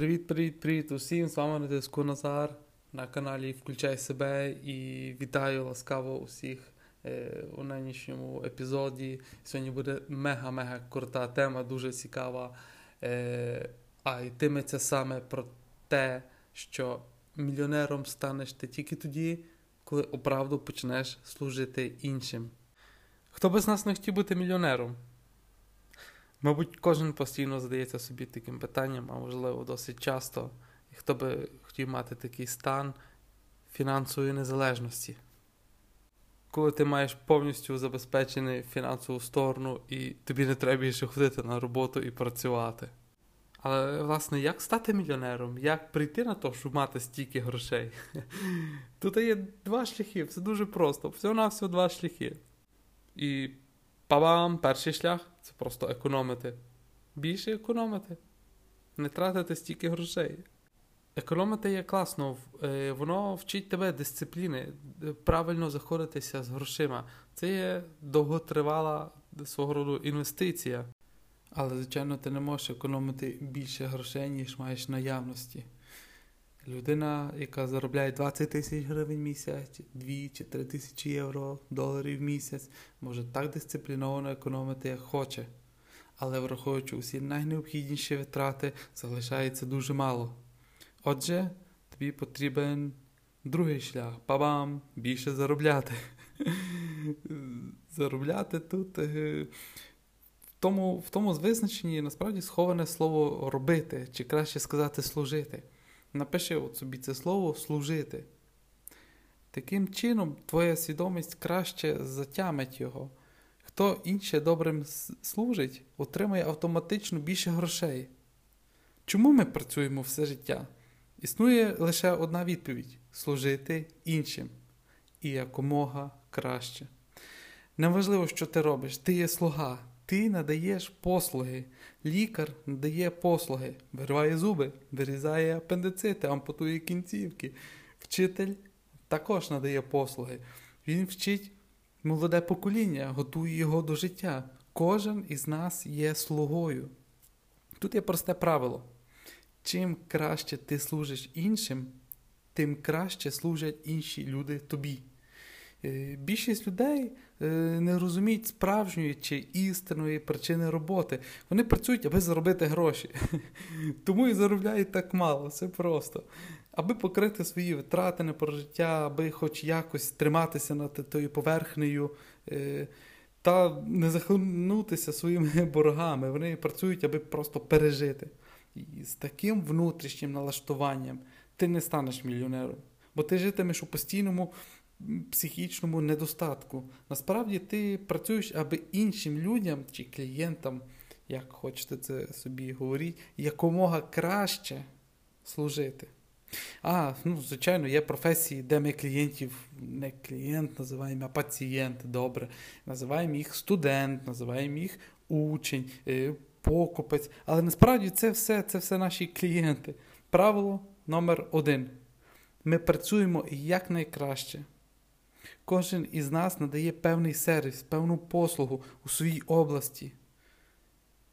Привіт-привіт-привіт усім! З вами на диску Назар на каналі Включай себе і вітаю ласкаво усіх е, у нинішньому епізоді. Сьогодні буде мега-мега крута тема, дуже цікава. Е, а йтиметься саме про те, що мільйонером станеш ти тільки тоді, коли оправду почнеш служити іншим. Хто би з нас не хотів бути мільйонером? Мабуть, кожен постійно задається собі таким питанням, а можливо, досить часто, хто би хотів мати такий стан фінансової незалежності. Коли ти маєш повністю забезпечену фінансову сторону, і тобі не треба більше ходити на роботу і працювати. Але, власне, як стати мільйонером? Як прийти на те, щоб мати стільки грошей? Тут є два шляхи, все дуже просто. Всього-навсього два шляхи. І Па-бам! Перший шлях це просто економити. Більше економити. Не тратити стільки грошей. Економити є класно, воно вчить тебе дисципліни, правильно заходитися з грошима. Це є довготривала свого роду інвестиція. Але, звичайно, ти не можеш економити більше грошей, ніж маєш наявності. Людина, яка заробляє 20 тисяч гривень в місяць, 2 чи 3 тисячі євро, доларів в місяць, може так дисципліновано економити, як хоче. Але враховуючи усі найнеобхідніші витрати, залишається дуже мало. Отже, тобі потрібен другий шлях. Па-бам! Більше заробляти. Заробляти тут. Е, тому, в тому визначенні насправді сховане слово робити, чи краще сказати служити. Напиши от собі це слово служити. Таким чином, твоя свідомість краще затямить його. Хто інше добрим служить, отримує автоматично більше грошей. Чому ми працюємо все життя? Існує лише одна відповідь служити іншим і якомога краще. Неважливо, що ти робиш, ти є слуга, ти надаєш послуги. Лікар надає послуги, вириває зуби, вирізає апендицити, ампутує кінцівки. Вчитель також надає послуги. Він вчить молоде покоління, готує його до життя. Кожен із нас є слугою. Тут є просте правило. Чим краще ти служиш іншим, тим краще служать інші люди тобі. Е, більшість людей не розуміють справжньої чи істинної причини роботи. Вони працюють, аби заробити гроші. Тому і заробляють так мало, все просто. Аби покрити свої витрати на прожиття, аби хоч якось триматися над тою поверхнею е, та не захлинутися своїми боргами. Вони працюють, аби просто пережити. І з таким внутрішнім налаштуванням ти не станеш мільйонером. Бо ти житимеш у постійному психічному недостатку. Насправді ти працюєш, аби іншим людям чи клієнтам, як хочете це собі говорити, якомога краще служити. А, ну, звичайно, є професії, де ми клієнтів не клієнт називаємо, а пацієнт, добре. Називаємо їх студент, називаємо їх учень, е, покупець. Але насправді це все, це все наші клієнти. Правило номер один. Ми працюємо якнайкраще. Кожен із нас надає певний сервіс, певну послугу у своїй області.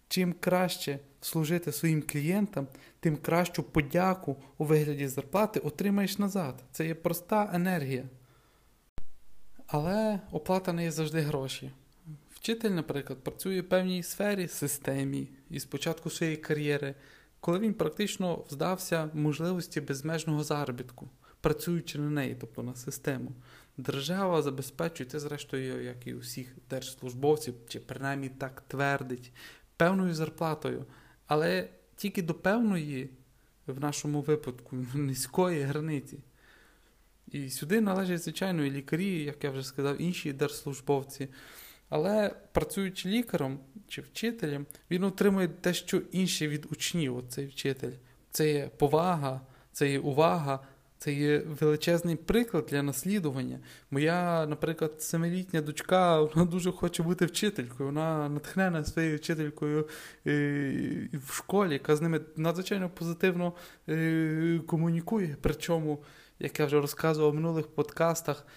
Чим краще служити своїм клієнтам, тим кращу подяку у вигляді зарплати отримаєш назад. Це є проста енергія. Але оплата не є завжди гроші. Вчитель, наприклад, працює в певній сфері, системі і спочатку своєї кар'єри, коли він практично вздався можливості безмежного заробітку, працюючи на неї, тобто на систему. Держава забезпечує це, зрештою, як і усіх держслужбовців, чи принаймні так твердить, певною зарплатою, але тільки до певної, в нашому випадку, низької границі. І сюди належать, звичайно, і лікарі, як я вже сказав, інші держслужбовці. Але працюючи лікарем чи вчителем, він отримує дещо інше від учнів, оцей вчитель. Це є повага, це є увага, це є величезний приклад для наслідування. Моя, наприклад, семилітня дочка вона дуже хоче бути вчителькою. Вона натхнена своєю вчителькою е, в школі, яка з ними надзвичайно позитивно е, комунікує. Причому, як я вже розказував в минулих подкастах,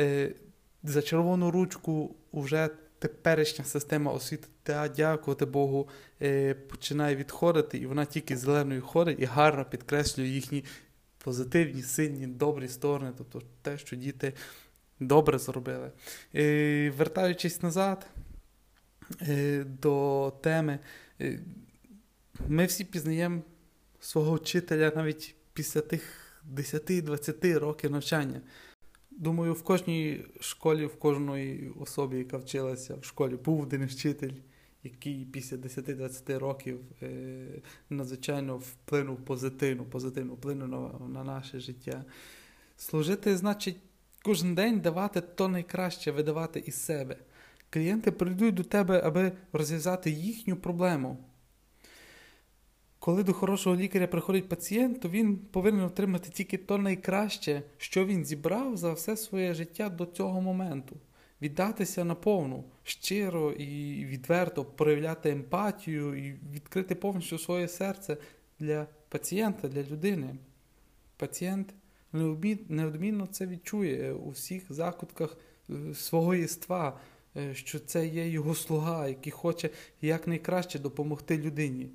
е, за червону ручку вже теперішня система освіти, та дякувати Богу, починає відходити, і вона тільки зеленою ходить і гарно підкреслює їхні позитивні, сильні, добрі сторони, тобто те, що діти добре зробили. Е, вертаючись назад е, до теми, е, ми всі пізнаємо свого вчителя навіть після тих 10-20 років навчання. Думаю, в кожній школі, в кожної особі, яка вчилася в школі, був один вчитель, який після 10-20 років е, надзвичайно вплинув позитивно, позитивно вплинув на, на наше життя. Служити значить кожен день давати то найкраще, видавати із себе. Клієнти прийдуть до тебе, аби розв'язати їхню проблему. Коли до хорошого лікаря приходить пацієнт, то він повинен отримати тільки то найкраще, що він зібрав за все своє життя до цього моменту. Віддатися наповну, щиро і відверто проявляти емпатію і відкрити повністю своє серце для пацієнта, для людини. Пацієнт неодмінно це відчує у всіх закутках е, свого єства, е, що це є його слуга, який хоче якнайкраще допомогти людині.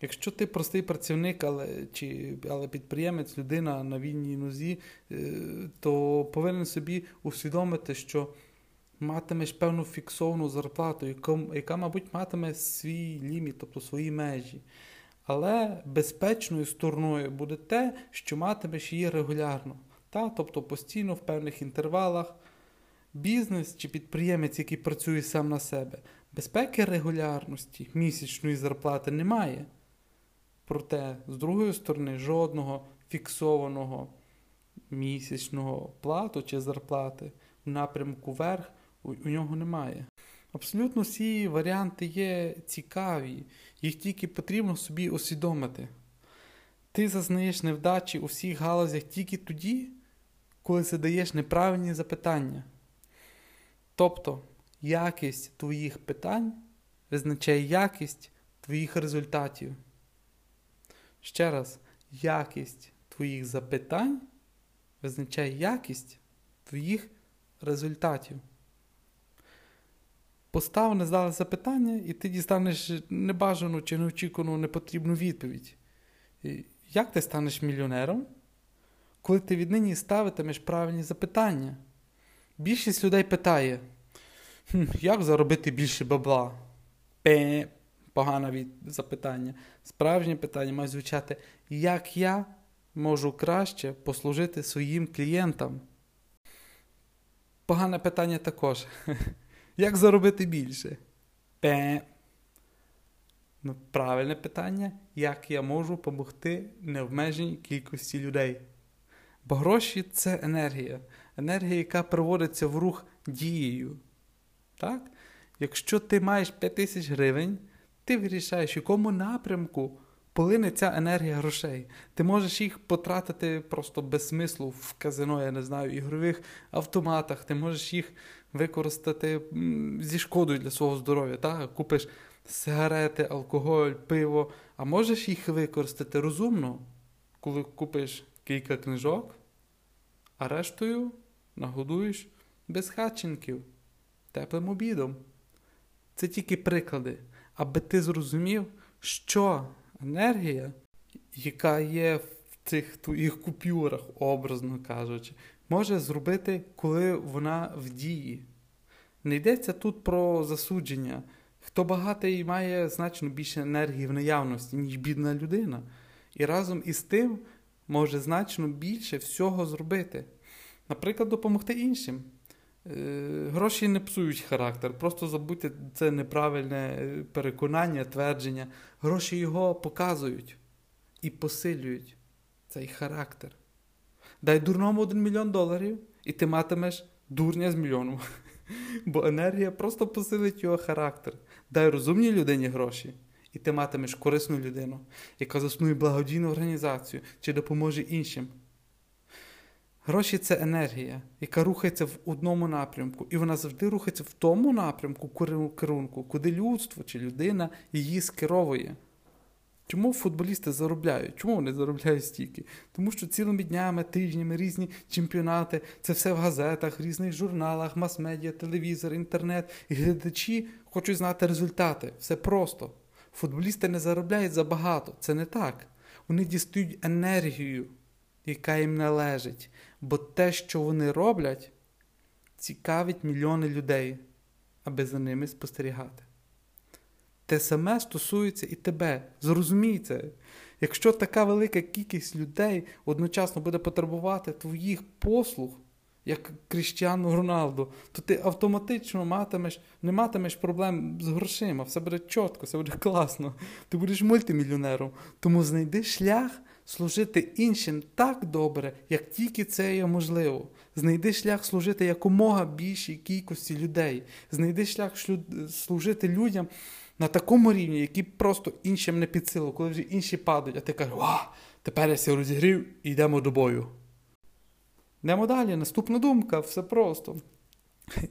Якщо ти простий працівник, але чи, але підприємець, людина на вільній нозі, е, то повинен собі усвідомити, що матимеш певну фіксовану зарплату, яка, яка, мабуть, матиме свій ліміт, тобто свої межі. Але безпечною стороною буде те, що матимеш її регулярно, та? тобто постійно в певних інтервалах. Бізнес чи підприємець, який працює сам на себе, безпеки регулярності місячної зарплати немає. Проте, з другої сторони, жодного фіксованого місячного плату чи зарплати в напрямку вверх у, у нього немає. Абсолютно всі варіанти є цікаві, їх тільки потрібно собі усвідомити. Ти зазнаєш невдачі у всіх галузях тільки тоді, коли задаєш неправильні запитання. Тобто, якість твоїх питань визначає якість твоїх результатів. Ще раз, якість твоїх запитань визначає якість твоїх результатів. Постав нездале запитання, і ти дістанеш небажану чи неочікувану непотрібну відповідь. Як ти станеш мільйонером? Коли ти віднині ставитимеш правильні запитання? Більшість людей питає, як заробити більше бабла? Пе погане від запитання. Справжнє питання має звучати, як я можу краще послужити своїм клієнтам. Погане питання також. Як заробити більше? Пе. Ну, Правильне питання, як я можу допомогти необмеженій кількості людей. Бо гроші це енергія. Енергія, яка приводиться в рух дією. Так? Якщо ти маєш 5 тисяч гривень, ти вирішаєш, в якому напрямку полине ця енергія грошей. Ти можеш їх потратити просто без смислу в казино, я не знаю, ігрових автоматах, ти можеш їх використати зі шкодою для свого здоров'я. Так? Купиш сигарети, алкоголь, пиво, а можеш їх використати розумно, коли купиш кілька книжок, а рештою нагодуєш безхатченків теплим обідом. Це тільки приклади аби ти зрозумів, що енергія, яка є в цих твоїх купюрах, образно кажучи, може зробити, коли вона в дії. Не йдеться тут про засудження. Хто багатий має значно більше енергії в наявності, ніж бідна людина. І разом із тим може значно більше всього зробити. Наприклад, допомогти іншим. Е, гроші не псують характер, просто забудьте це неправильне переконання, твердження. Гроші його показують і посилюють цей характер. Дай дурному один мільйон доларів, і ти матимеш дурня з мільйоном. Бо енергія просто посилить його характер. Дай розумній людині гроші, і ти матимеш корисну людину, яка заснує благодійну організацію чи допоможе іншим. Гроші це енергія, яка рухається в одному напрямку, і вона завжди рухається в тому напрямку керунку, куди людство чи людина її скеровує. Чому футболісти заробляють? Чому вони заробляють стільки? Тому що цілими днями, тижнями різні чемпіонати, це все в газетах, різних журналах, мас-медіа, телевізор, інтернет. І глядачі хочуть знати результати. Все просто. Футболісти не заробляють забагато. Це не так. Вони дістають енергію, яка їм належить. Бо те, що вони роблять, цікавить мільйони людей, аби за ними спостерігати. Те саме стосується і тебе. Зрозумій. Якщо така велика кількість людей одночасно буде потребувати твоїх послуг, як Кріштіану Роналду, то ти автоматично матимеш, не матимеш проблем з грошима, все буде чітко, все буде класно. Ти будеш мультимільйонером. Тому знайди шлях служити іншим так добре, як тільки це є можливо. Знайди шлях служити якомога більшій кількості людей. Знайди шлях служити людям на такому рівні, які просто іншим не під силу, коли вже інші падають, а ти кажеш, ва, тепер я ся розігрів і йдемо до бою. Йдемо далі. Наступна думка, все просто.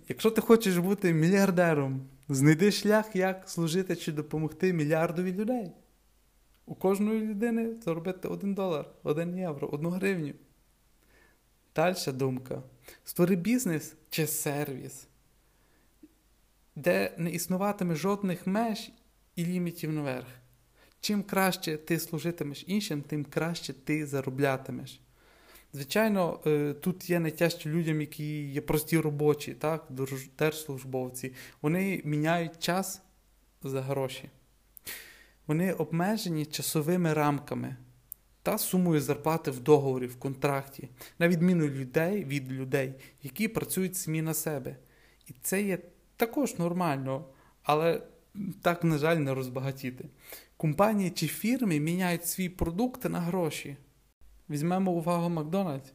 Якщо ти хочеш бути мільярдером, знайди шлях, як служити чи допомогти мільярдові людей. У кожної людини заробити один долар, один євро, одну гривню. Дальша думка. Створи бізнес чи сервіс де не існуватиме жодних меж і лімітів наверх. Чим краще ти служитимеш іншим, тим краще ти зароблятимеш. Звичайно, е, тут є найтяжчі людям, які є прості робочі, так, держслужбовці. Вони міняють час за гроші. Вони обмежені часовими рамками та сумою зарплати в договорі, в контракті, на відміну людей від людей, які працюють самі на себе. І це є також нормально, але так, на жаль, не розбагатіти. Компанії чи фірми міняють свої продукти на гроші. Візьмемо увагу Макдональдс,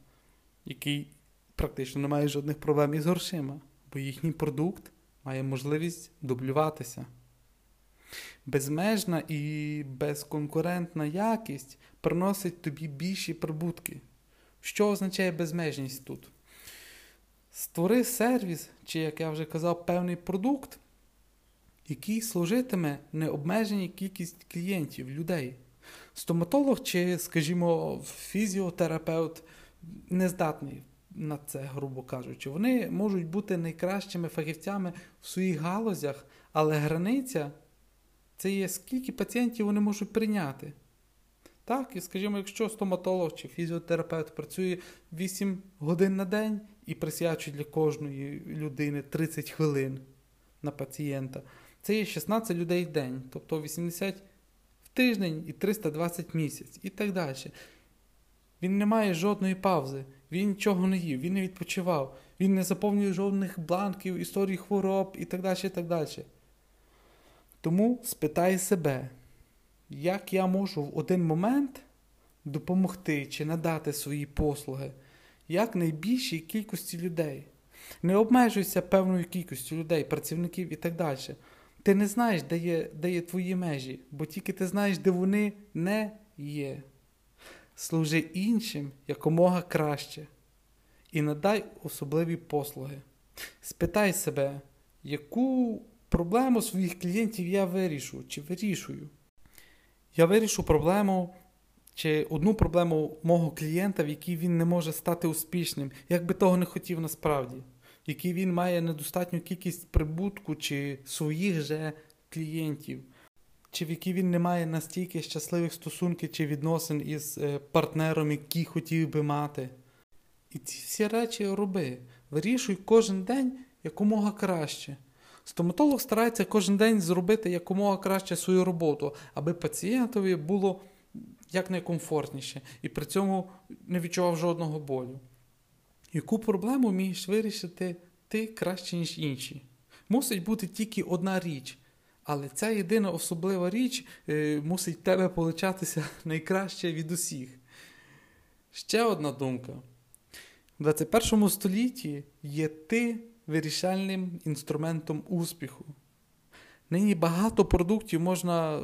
який практично не має жодних проблем із грошима, бо їхній продукт має можливість дублюватися. Безмежна і безконкурентна якість приносить тобі більші прибутки. Що означає безмежність тут? Створи сервіс, чи, як я вже казав, певний продукт, який служитиме необмеженій кількість клієнтів, людей. Стоматолог чи, скажімо, фізіотерапевт не здатний на це, грубо кажучи. Вони можуть бути найкращими фахівцями в своїх галузях, але границя це є скільки пацієнтів вони можуть прийняти. Так, і скажімо, якщо стоматолог чи фізіотерапевт працює 8 годин на день і присвячує для кожної людини 30 хвилин на пацієнта, це є 16 людей в день, тобто 80 в тиждень і 320 в місяць, і так далі. Він не має жодної паузи, він нічого не їв, він не відпочивав, він не заповнює жодних бланків, історій хвороб і так далі. і так далі. Тому спитай себе як я можу в один момент допомогти чи надати свої послуги як найбільшій кількості людей. Не обмежуйся певною кількістю людей, працівників і так далі. Ти не знаєш, де є, де є твої межі, бо тільки ти знаєш, де вони не є. Служи іншим якомога краще і надай особливі послуги. Спитай себе, яку проблему своїх клієнтів я вирішу чи вирішую. Я вирішу проблему чи одну проблему мого клієнта, в якій він не може стати успішним, як би того не хотів насправді, в якій він має недостатню кількість прибутку чи своїх же клієнтів, чи в якій він не має настільки щасливих стосунків чи відносин із е, партнером, який хотів би мати. І ці всі речі роби. Вирішуй кожен день якомога краще. Стоматолог старається кожен день зробити якомога краще свою роботу, аби пацієнтові було якнайкомфортніше і при цьому не відчував жодного болю. Яку проблему вмієш вирішити ти краще, ніж інші? Мусить бути тільки одна річ, але ця єдина особлива річ е, мусить тебе получатися найкраще від усіх. Ще одна думка. В 21 столітті є ти вирішальним інструментом успіху. Нині багато продуктів можна,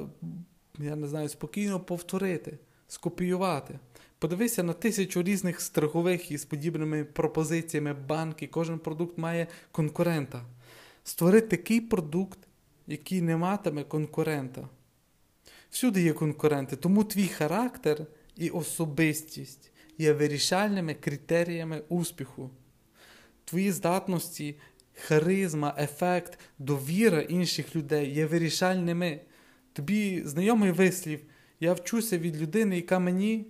я не знаю, спокійно повторити, скопіювати. Подивися на тисячу різних страхових із подібними пропозиціями банки. Кожен продукт має конкурента. Створи такий продукт, який не матиме конкурента. Всюди є конкуренти, тому твій характер і особистість є вирішальними критеріями успіху. Твої здатності, харизма, ефект, довіра інших людей є вирішальними. Тобі знайомий вислів, я вчуся від людини, яка мені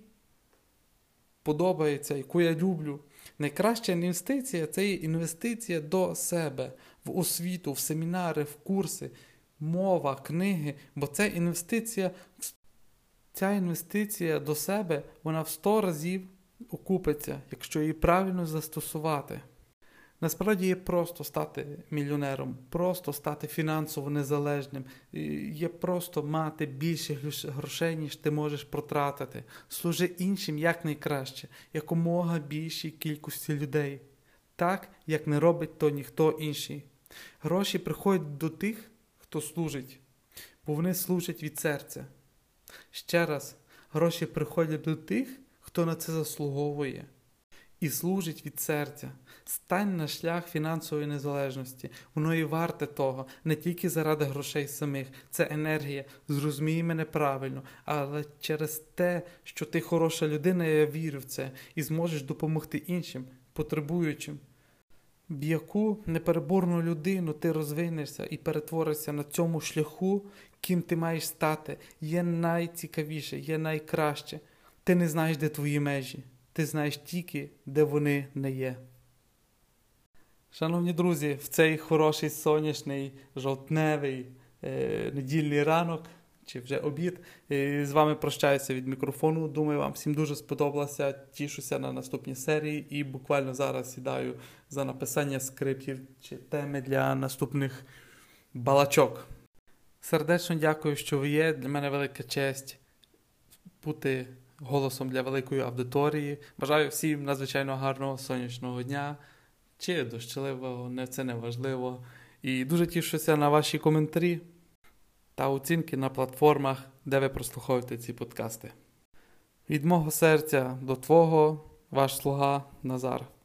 подобається, яку я люблю. Найкраща інвестиція це є інвестиція до себе, в освіту, в семінари, в курси, мова, книги, бо це інвестиція, ця інвестиція до себе, вона в 100 разів окупиться, якщо її правильно застосувати. Насправді є просто стати мільйонером, просто стати фінансово незалежним, є просто мати більше грошей, ніж ти можеш протратити. Служи іншим якнайкраще, якомога більшій кількості людей, так як не робить то ніхто інший. Гроші приходять до тих, хто служить, бо вони служать від серця. Ще раз, гроші приходять до тих, хто на це заслуговує і служить від серця. Стань на шлях фінансової незалежності. Воно і варте того, не тільки заради грошей самих, це енергія. Зрозумій мене правильно, але через те, що ти хороша людина, я вірю в це і зможеш допомогти іншим, потребуючим. В яку непереборну людину ти розвинешся і перетворишся на цьому шляху, ким ти маєш стати, є найцікавіше, є найкраще. Ти не знаєш, де твої межі ти знаєш тільки, де вони не є. Шановні друзі, в цей хороший сонячний, жовтневий е, недільний ранок чи вже обід. Е, з вами прощаюся від мікрофону. Думаю, вам всім дуже сподобалося. Тішуся на наступні серії і буквально зараз сідаю за написання скриптів чи теми для наступних балачок. Сердечно дякую, що ви є. Для мене велика честь бути голосом для великої аудиторії. Бажаю всім надзвичайно гарного сонячного дня чи дощливого, не це не важливо. І дуже тішуся на ваші коментарі та оцінки на платформах, де ви прослуховуєте ці подкасти. Від мого серця до Твого, ваш слуга Назар.